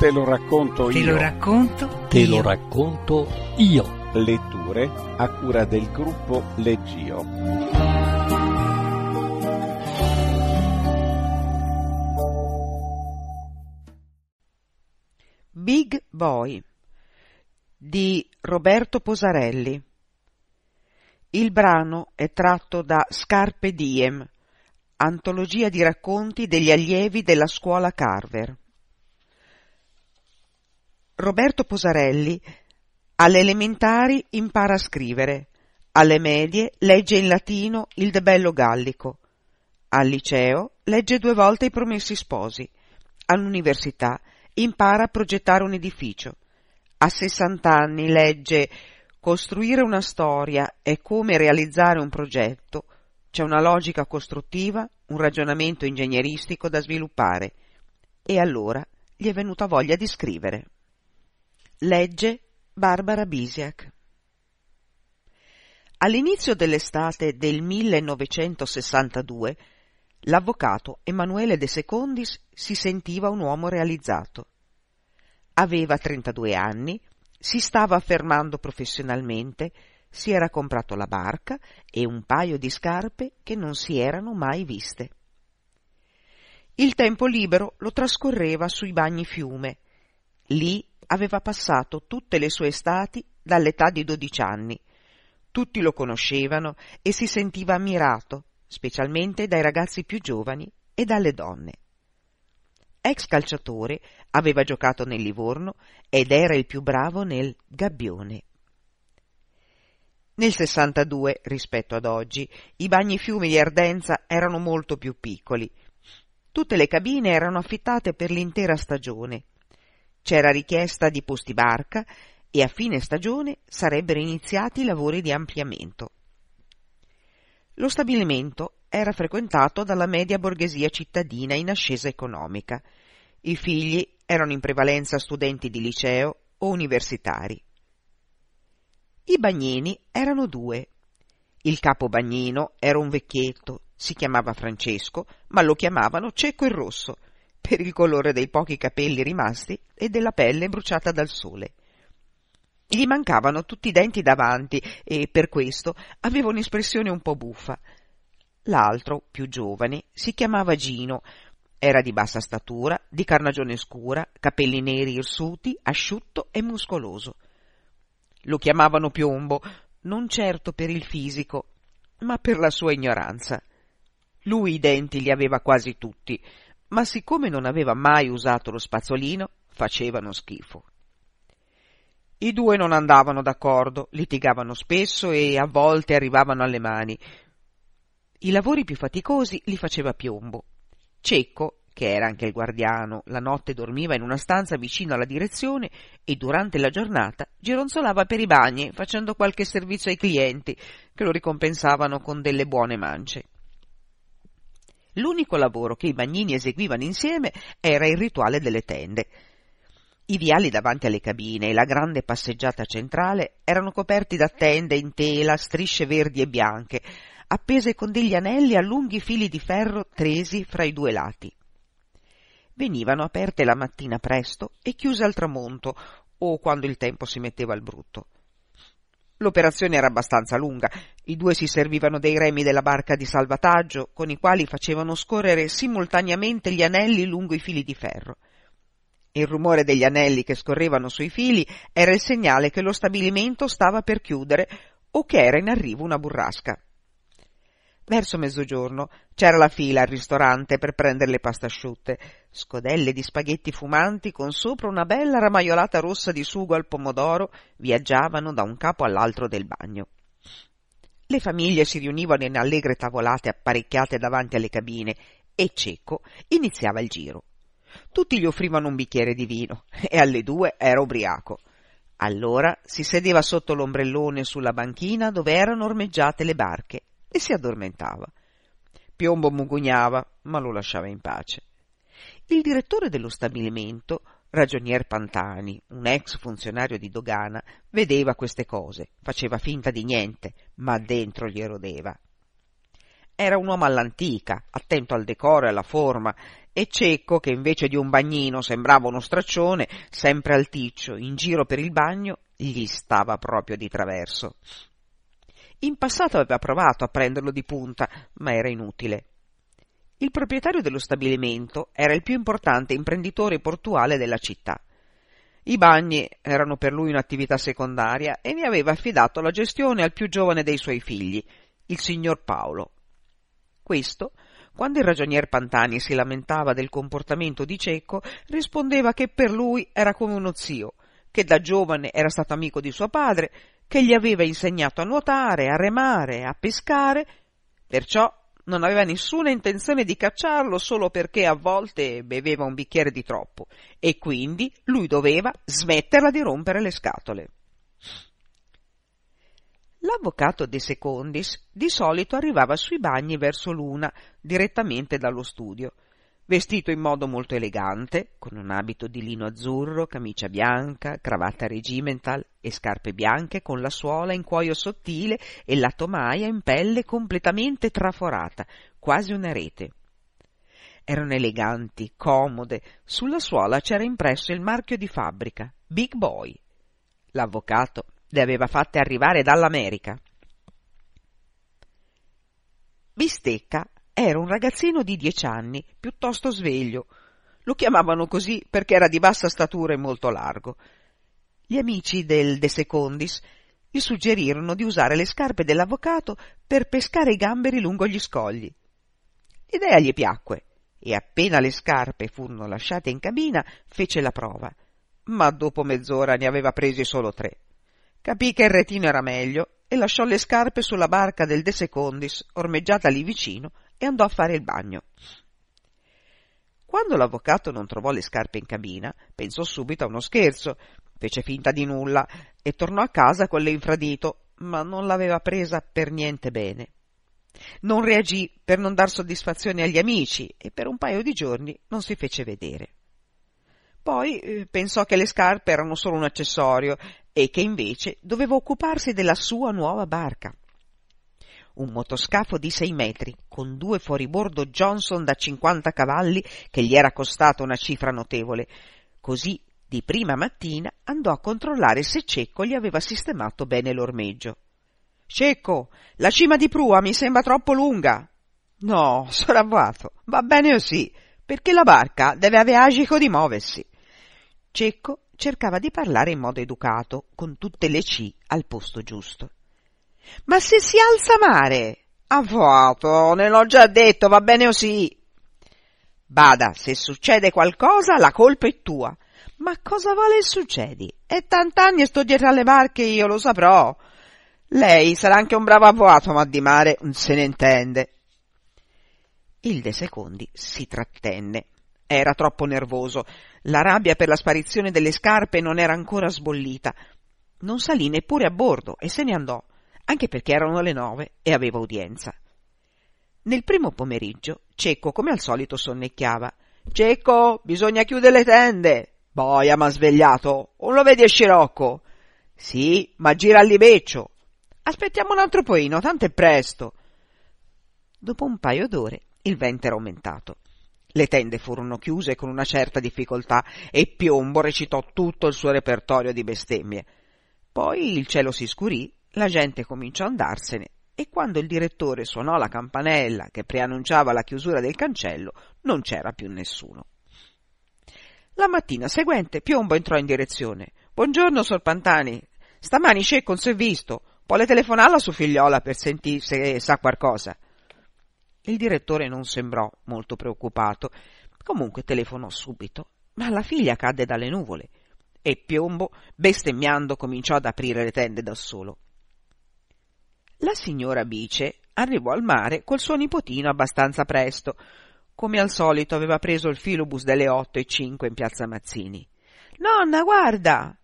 Te lo racconto Te io. lo racconto Te io. lo racconto io. Letture a cura del gruppo Leggio. Big Boy di Roberto Posarelli. Il brano è tratto da Scarpe Diem, antologia di racconti degli allievi della scuola Carver. Roberto Posarelli alle elementari impara a scrivere, alle medie legge in latino il De Bello Gallico, al liceo legge due volte i Promessi Sposi, all'università impara a progettare un edificio. A 60 anni legge Costruire una storia è come realizzare un progetto. C'è una logica costruttiva, un ragionamento ingegneristico da sviluppare. E allora gli è venuta voglia di scrivere. Legge Barbara Bisiak. All'inizio dell'estate del 1962 l'avvocato Emanuele De Secondis si sentiva un uomo realizzato. Aveva 32 anni, si stava affermando professionalmente, si era comprato la barca e un paio di scarpe che non si erano mai viste. Il tempo libero lo trascorreva sui bagni fiume. Lì aveva passato tutte le sue estati dall'età di 12 anni. Tutti lo conoscevano e si sentiva ammirato, specialmente dai ragazzi più giovani e dalle donne. Ex calciatore, aveva giocato nel Livorno ed era il più bravo nel gabbione. Nel 62, rispetto ad oggi, i bagni fiumi di Ardenza erano molto più piccoli. Tutte le cabine erano affittate per l'intera stagione. C'era richiesta di posti barca e a fine stagione sarebbero iniziati i lavori di ampliamento. Lo stabilimento era frequentato dalla media borghesia cittadina in ascesa economica. I figli erano in prevalenza studenti di liceo o universitari. I bagnini erano due. Il capo bagnino era un vecchietto, si chiamava Francesco, ma lo chiamavano Cecco il Rosso, per il colore dei pochi capelli rimasti e della pelle bruciata dal sole. Gli mancavano tutti i denti davanti e per questo aveva un'espressione un po' buffa. L'altro, più giovane, si chiamava Gino, era di bassa statura, di carnagione scura, capelli neri irsuti, asciutto e muscoloso. Lo chiamavano Piombo, non certo per il fisico, ma per la sua ignoranza. Lui i denti li aveva quasi tutti, ma siccome non aveva mai usato lo spazzolino, facevano schifo. I due non andavano d'accordo, litigavano spesso e a volte arrivavano alle mani. I lavori più faticosi li faceva Piombo. Cecco, che era anche il guardiano, la notte dormiva in una stanza vicino alla direzione e durante la giornata gironzolava per i bagni facendo qualche servizio ai clienti che lo ricompensavano con delle buone mance. L'unico lavoro che i bagnini eseguivano insieme era il rituale delle tende. I viali davanti alle cabine e la grande passeggiata centrale erano coperti da tende in tela, strisce verdi e bianche, appese con degli anelli a lunghi fili di ferro tresi fra i due lati. Venivano aperte la mattina presto e chiuse al tramonto o quando il tempo si metteva al brutto. L'operazione era abbastanza lunga, i due si servivano dei remi della barca di salvataggio, con i quali facevano scorrere simultaneamente gli anelli lungo i fili di ferro. Il rumore degli anelli che scorrevano sui fili era il segnale che lo stabilimento stava per chiudere o che era in arrivo una burrasca. Verso mezzogiorno c'era la fila al ristorante per prendere le pasta asciutte, scodelle di spaghetti fumanti con sopra una bella ramaiolata rossa di sugo al pomodoro viaggiavano da un capo all'altro del bagno. Le famiglie si riunivano in allegre tavolate apparecchiate davanti alle cabine e Cecco iniziava il giro. Tutti gli offrivano un bicchiere di vino e alle due era ubriaco. Allora si sedeva sotto l'ombrellone sulla banchina dove erano ormeggiate le barche e si addormentava. Piombo mugugnava, ma lo lasciava in pace. Il direttore dello stabilimento, ragionier Pantani, un ex funzionario di dogana, vedeva queste cose, faceva finta di niente, ma dentro gli erodeva. era un uomo all'antica, attento al decoro e alla forma, e Cecco, che invece di un bagnino sembrava uno straccione, sempre alticcio, in giro per il bagno, gli stava proprio di traverso. In passato aveva provato a prenderlo di punta, ma era inutile. Il proprietario dello stabilimento era il più importante imprenditore portuale della città. I bagni erano per lui un'attività secondaria e ne aveva affidato la gestione al più giovane dei suoi figli, il signor Paolo. Questo, quando il ragionier Pantani si lamentava del comportamento di Cecco, rispondeva che per lui era come uno zio, che da giovane era stato amico di suo padre, che gli aveva insegnato a nuotare, a remare, a pescare, perciò non aveva nessuna intenzione di cacciarlo solo perché a volte beveva un bicchiere di troppo e quindi lui doveva smetterla di rompere le scatole. L'avvocato De Secondis di solito arrivava sui bagni verso l'una, direttamente dallo studio, vestito in modo molto elegante, con un abito di lino azzurro, camicia bianca, cravatta regimental e scarpe bianche con la suola in cuoio sottile e la tomaia in pelle completamente traforata, quasi una rete. Erano eleganti, comode, sulla suola c'era impresso il marchio di fabbrica, Big Boy. L'avvocato le aveva fatte arrivare dall'America. Bistecca era un ragazzino di dieci anni, piuttosto sveglio. Lo chiamavano così perché era di bassa statura e molto largo. Gli amici del De Secondis gli suggerirono di usare le scarpe dell'avvocato per pescare i gamberi lungo gli scogli. L'idea gli piacque e appena le scarpe furono lasciate in cabina fece la prova, ma dopo mezz'ora ne aveva presi solo tre. Capì che il retino era meglio e lasciò le scarpe sulla barca del De Secondis, ormeggiata lì vicino, e andò a fare il bagno. Quando l'avvocato non trovò le scarpe in cabina, pensò subito a uno scherzo, fece finta di nulla e tornò a casa con l'infradito, ma non l'aveva presa per niente bene. Non reagì per non dar soddisfazione agli amici e per un paio di giorni non si fece vedere. Poi eh, pensò che le scarpe erano solo un accessorio e che invece doveva occuparsi della sua nuova barca un motoscafo di sei metri, con due fuoribordo Johnson da 50 cavalli che gli era costato una cifra notevole. Così, di prima mattina, andò a controllare se Cecco gli aveva sistemato bene l'ormeggio. Cecco, la cima di prua mi sembra troppo lunga. No, soravvato, va bene così, perché la barca deve avere agico di muoversi. Cecco cercava di parlare in modo educato, con tutte le C al posto giusto. Ma se si alza mare? Avvocato, ne l'ho già detto, va bene così. Bada, se succede qualcosa, la colpa è tua. Ma cosa vale succedi? È tant'anni e sto dietro alle barche, io lo saprò. Lei sarà anche un bravo avvocato, ma di mare non se ne intende. Il De Secondi si trattenne. Era troppo nervoso. La rabbia per la sparizione delle scarpe non era ancora sbollita. Non salì neppure a bordo e se ne andò anche perché erano le nove e aveva udienza. Nel primo pomeriggio Cecco come al solito sonnecchiava. Cecco, bisogna chiudere le tende. Boia m'ha svegliato. Non lo vedi a scirocco? Sì, ma gira al libeccio. Aspettiamo un altro poino, tanto è presto. Dopo un paio d'ore il vento era aumentato. Le tende furono chiuse con una certa difficoltà e Piombo recitò tutto il suo repertorio di bestemmie. Poi il cielo si scurì la gente cominciò a andarsene e quando il direttore suonò la campanella che preannunciava la chiusura del cancello non c'era più nessuno. La mattina seguente Piombo entrò in direzione. Buongiorno, sor Pantani. Stamani Cecco non si è visto. Vuole telefonare alla sua figliola per sentire se sa qualcosa. Il direttore non sembrò molto preoccupato. Comunque telefonò subito, ma la figlia cadde dalle nuvole e Piombo, bestemmiando, cominciò ad aprire le tende da solo. La signora Bice arrivò al mare col suo nipotino abbastanza presto. Come al solito aveva preso il filobus delle otto e cinque in piazza Mazzini. Nonna, guarda!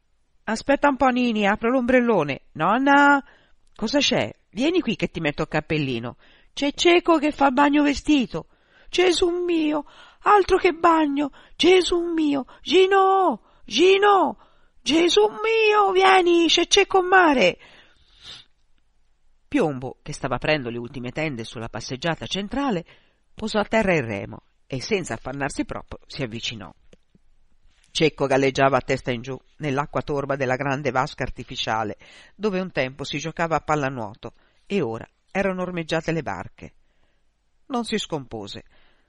Aspetta un po', Nini, apro l'ombrellone. Nonna! Cosa c'è? Vieni qui che ti metto il cappellino. C'è Cieco che fa bagno vestito. Gesù mio! Altro che bagno! Gesù mio! Gino! Gino! Gesù mio! Vieni, c'è Cieco mare! Piombo, che stava aprendo le ultime tende sulla passeggiata centrale, posò a terra il remo e senza affannarsi proprio si avvicinò. Cecco galleggiava a testa in giù nell'acqua torba della grande vasca artificiale, dove un tempo si giocava a pallanuoto e ora erano ormeggiate le barche. Non si scompose.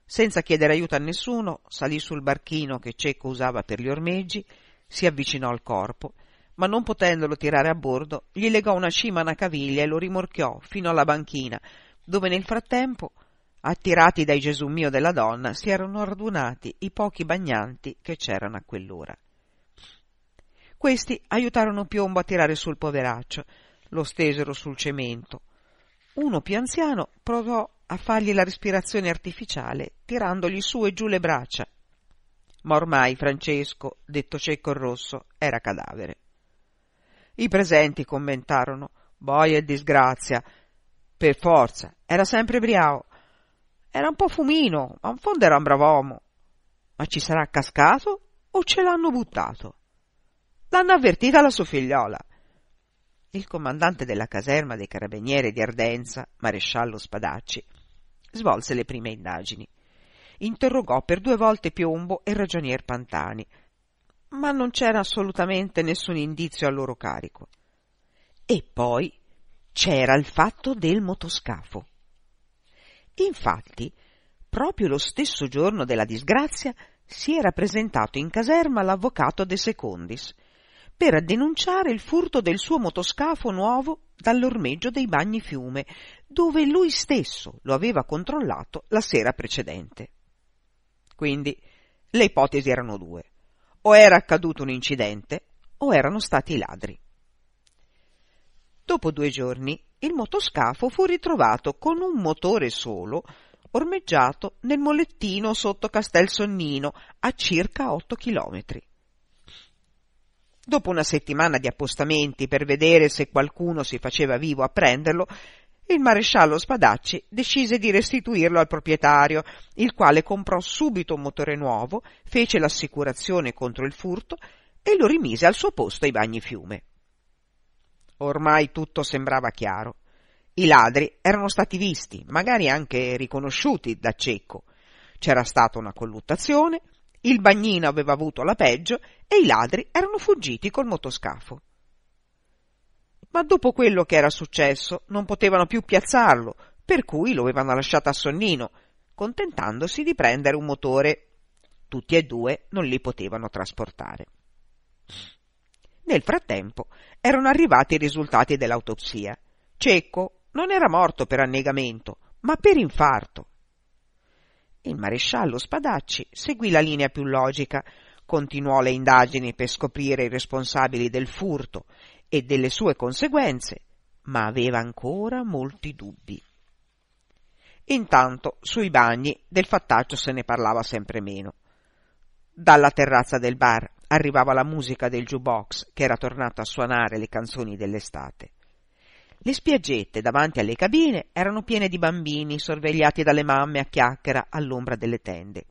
Senza chiedere aiuto a nessuno, salì sul barchino che Cecco usava per gli ormeggi, si avvicinò al corpo, ma non potendolo tirare a bordo, gli legò una cima a una caviglia e lo rimorchiò fino alla banchina, dove nel frattempo attirati dai Gesù mio della donna, si erano radunati i pochi bagnanti che c'erano a quell'ora. Questi aiutarono Piombo a tirare sul poveraccio, lo stesero sul cemento. Uno più anziano provò a fargli la respirazione artificiale, tirandogli su e giù le braccia. Ma ormai Francesco, detto cecco il rosso, era cadavere. I presenti commentarono: Boia e disgrazia. Per forza, era sempre briao. Era un po' fumino, ma in fondo era un brav'uomo. Ma ci sarà cascato o ce l'hanno buttato? L'hanno avvertita la sua figliola. Il comandante della caserma dei carabinieri di Ardenza, maresciallo Spadacci, svolse le prime indagini. Interrogò per due volte Piombo e ragionier Pantani, ma non c'era assolutamente nessun indizio a loro carico. E poi c'era il fatto del motoscafo. Infatti, proprio lo stesso giorno della disgrazia si era presentato in caserma l'avvocato De Secondis per denunciare il furto del suo motoscafo nuovo dall'ormeggio dei bagni fiume, dove lui stesso lo aveva controllato la sera precedente. Quindi le ipotesi erano due. O era accaduto un incidente o erano stati i ladri. Dopo due giorni il motoscafo fu ritrovato con un motore solo, ormeggiato nel molettino sotto Castel Sonnino, a circa 8 chilometri. Dopo una settimana di appostamenti per vedere se qualcuno si faceva vivo a prenderlo, il maresciallo Spadacci decise di restituirlo al proprietario, il quale comprò subito un motore nuovo, fece l'assicurazione contro il furto e lo rimise al suo posto ai bagni fiume. Ormai tutto sembrava chiaro. I ladri erano stati visti, magari anche riconosciuti da Cecco. C'era stata una colluttazione, il bagnino aveva avuto la peggio e i ladri erano fuggiti col motoscafo. Ma dopo quello che era successo non potevano più piazzarlo, per cui lo avevano lasciato a Sonnino, contentandosi di prendere un motore. Tutti e due non li potevano trasportare. Nel frattempo erano arrivati i risultati dell'autopsia. Cecco non era morto per annegamento, ma per infarto. Il maresciallo Spadacci seguì la linea più logica, continuò le indagini per scoprire i responsabili del furto e delle sue conseguenze, ma aveva ancora molti dubbi. Intanto sui bagni del fattaccio se ne parlava sempre meno. Dalla terrazza del bar arrivava la musica del jukebox che era tornato a suonare le canzoni dell'estate. Le spiaggette davanti alle cabine erano piene di bambini sorvegliati dalle mamme a chiacchiera all'ombra delle tende.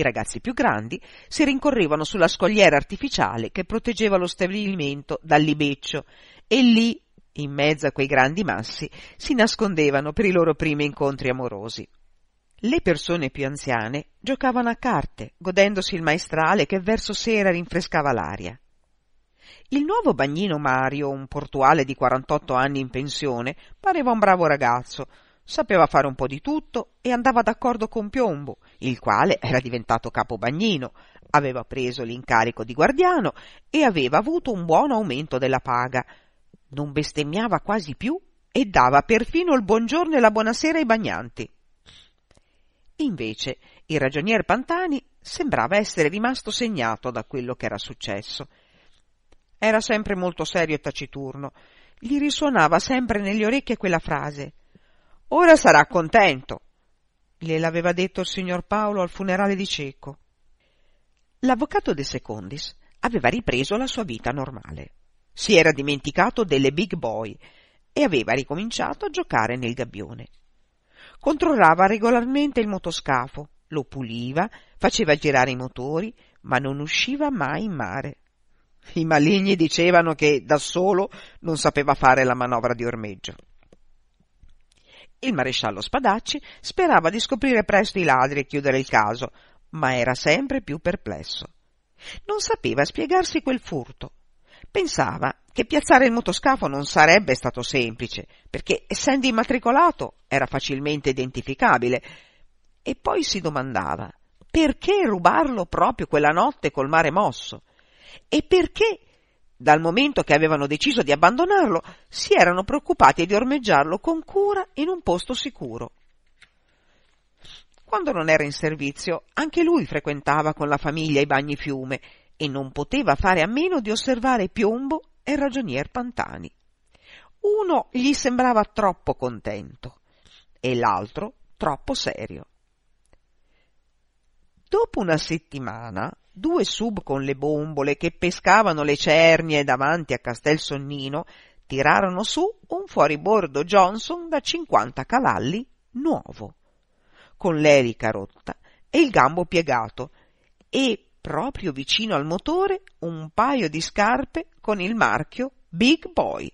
I ragazzi più grandi si rincorrevano sulla scogliera artificiale che proteggeva lo stabilimento dal libeccio e lì, in mezzo a quei grandi massi, si nascondevano per i loro primi incontri amorosi. Le persone più anziane giocavano a carte, godendosi il maestrale che verso sera rinfrescava l'aria. Il nuovo bagnino Mario, un portuale di 48 anni in pensione, pareva un bravo ragazzo, sapeva fare un po' di tutto e andava d'accordo con Piombo, il quale era diventato capo bagnino, aveva preso l'incarico di guardiano e aveva avuto un buon aumento della paga. Non bestemmiava quasi più e dava perfino il buongiorno e la buonasera ai bagnanti. Invece il ragionier Pantani sembrava essere rimasto segnato da quello che era successo. Era sempre molto serio e taciturno. Gli risuonava sempre negli orecchie quella frase. Ora sarà contento. Gliel'aveva detto il signor Paolo al funerale di Cecco. L'avvocato De Secondis aveva ripreso la sua vita normale. Si era dimenticato delle big boy e aveva ricominciato a giocare nel gabbione. Controllava regolarmente il motoscafo, lo puliva, faceva girare i motori, ma non usciva mai in mare. I maligni dicevano che da solo non sapeva fare la manovra di ormeggio. Il maresciallo Spadacci sperava di scoprire presto i ladri e chiudere il caso, ma era sempre più perplesso. Non sapeva spiegarsi quel furto. Pensava che piazzare il motoscafo non sarebbe stato semplice, perché essendo immatricolato era facilmente identificabile, e poi si domandava perché rubarlo proprio quella notte col mare mosso e perché dal momento che avevano deciso di abbandonarlo, si erano preoccupati di ormeggiarlo con cura in un posto sicuro. Quando non era in servizio, anche lui frequentava con la famiglia i bagni fiume e non poteva fare a meno di osservare Piombo e Ragionier Pantani. Uno gli sembrava troppo contento e l'altro troppo serio. Dopo una settimana, due sub con le bombole che pescavano le cernie davanti a Castel Sonnino tirarono su un fuoribordo Johnson da 50 cavalli nuovo, con l'elica rotta e il gambo piegato e, proprio vicino al motore, un paio di scarpe con il marchio Big Boy.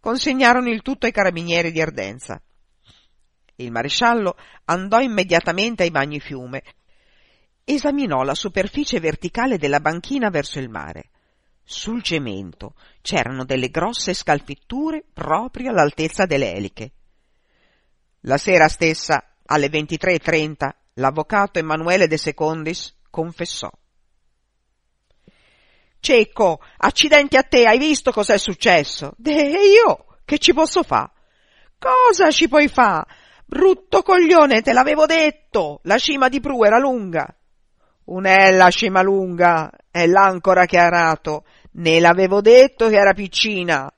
Consegnarono il tutto ai carabinieri di Ardenza. Il maresciallo andò immediatamente ai bagni fiume esaminò la superficie verticale della banchina verso il mare. Sul cemento c'erano delle grosse scalfitture proprio all'altezza delle eliche. La sera stessa, alle 23.30, l'avvocato Emanuele De Secondis confessò. Cecco, accidenti a te, hai visto cos'è successo? E io che ci posso fa? Cosa ci puoi fa? Brutto coglione, te l'avevo detto, la cima di Pru era lunga. Un'ella scima lunga, è l'ancora che ha rato, ne l'avevo detto che era piccina.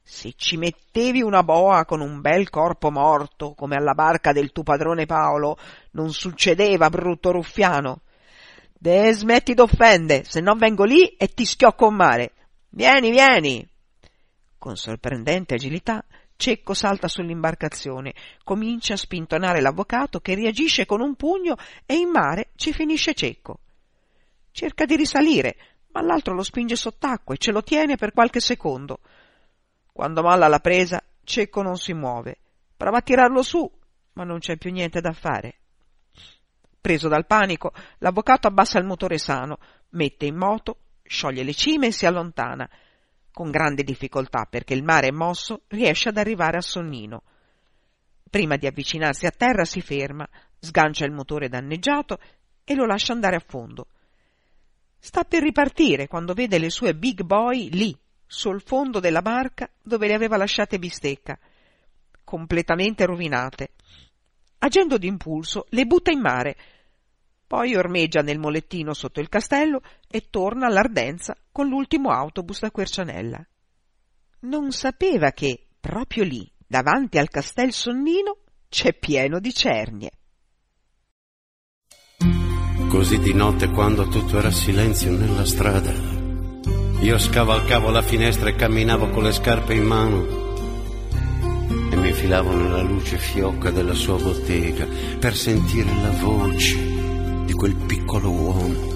Se ci mettevi una boa con un bel corpo morto, come alla barca del tuo padrone Paolo, non succedeva, brutto ruffiano. De smetti d'offende, se no vengo lì e ti schiocco in mare. Vieni, vieni. Con sorprendente agilità Cecco salta sull'imbarcazione, comincia a spintonare l'avvocato che reagisce con un pugno e in mare ci finisce Cecco. Cerca di risalire, ma l'altro lo spinge sott'acqua e ce lo tiene per qualche secondo. Quando molla la presa, Cecco non si muove. Prova a tirarlo su, ma non c'è più niente da fare. Preso dal panico, l'avvocato abbassa il motore sano, mette in moto, scioglie le cime e si allontana con grande difficoltà perché il mare è mosso, riesce ad arrivare a Sonnino. Prima di avvicinarsi a terra si ferma, sgancia il motore danneggiato e lo lascia andare a fondo. Sta per ripartire quando vede le sue big boy lì, sul fondo della barca dove le aveva lasciate bistecca, completamente rovinate. Agendo d'impulso, le butta in mare, poi ormeggia nel molettino sotto il castello e torna all'Ardenza con l'ultimo autobus da Quercianella. Non sapeva che, proprio lì, davanti al Castel Sonnino, c'è pieno di cernie. Così di notte, quando tutto era silenzio nella strada, io scavalcavo la finestra e camminavo con le scarpe in mano e mi infilavo nella luce fiocca della sua bottega per sentire la voce quel piccolo uomo.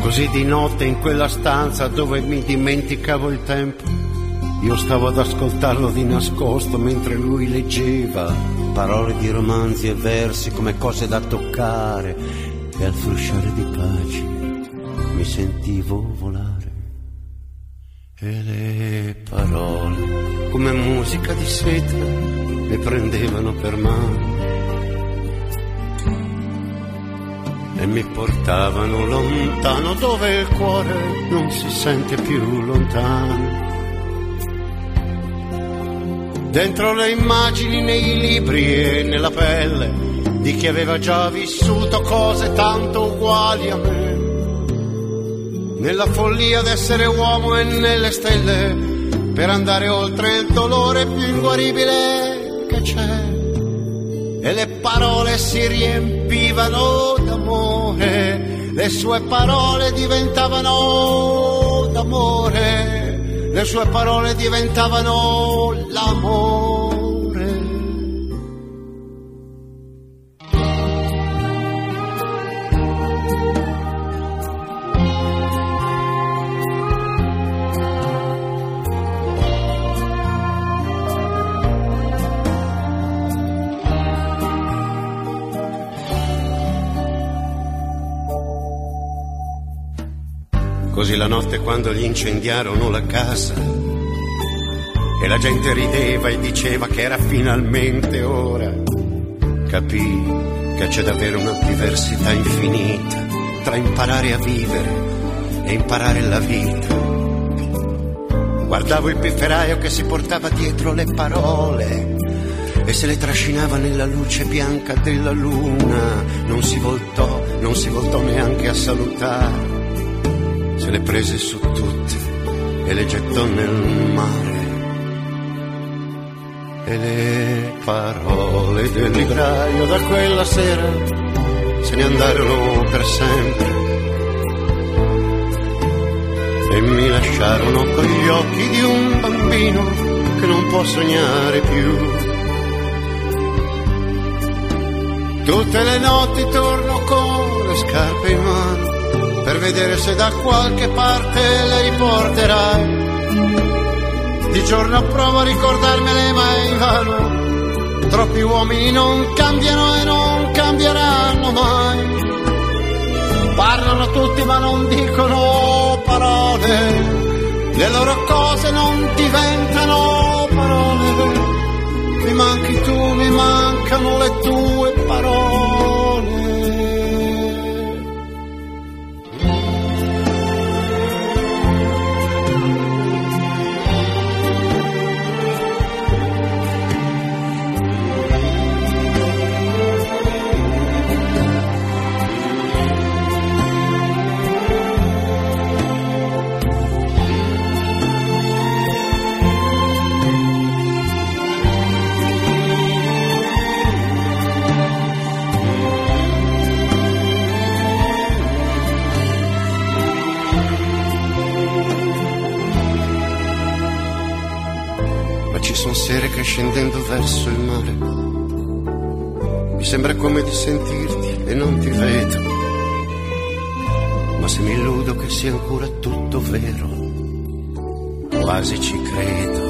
Così di notte in quella stanza dove mi dimenticavo il tempo, io stavo ad ascoltarlo di nascosto mentre lui leggeva parole di romanzi e versi come cose da toccare e al frusciare di pace mi sentivo volare. E le parole, come musica di seta, mi prendevano per mano mi portavano lontano dove il cuore non si sente più lontano. Dentro le immagini nei libri e nella pelle di chi aveva già vissuto cose tanto uguali a me. Nella follia d'essere uomo e nelle stelle per andare oltre il dolore più inguaribile che c'è parole si riempivano d'amore, le sue parole diventavano d'amore, le sue parole diventavano l'amore. Così la notte quando gli incendiarono la casa e la gente rideva e diceva che era finalmente ora, capì che c'è davvero una diversità infinita tra imparare a vivere e imparare la vita. Guardavo il pifferaio che si portava dietro le parole e se le trascinava nella luce bianca della luna. Non si voltò, non si voltò neanche a salutare. Se le prese su tutte e le gettò nel mare. E le parole del libraio da quella sera se ne andarono per sempre e mi lasciarono con gli occhi di un bambino che non può sognare più. Tutte le notti torno con le scarpe in mano per vedere se da qualche parte le riporterai. Di giorno provo a ricordarmele ma è invano. Troppi uomini non cambiano e non cambieranno mai. Parlano tutti ma non dicono parole. Le loro cose non diventano parole. Mi manchi tu, mi mancano le tue parole. Scendendo verso il mare mi sembra come di sentirti e non ti vedo. Ma se mi illudo che sia ancora tutto vero, quasi ci credo.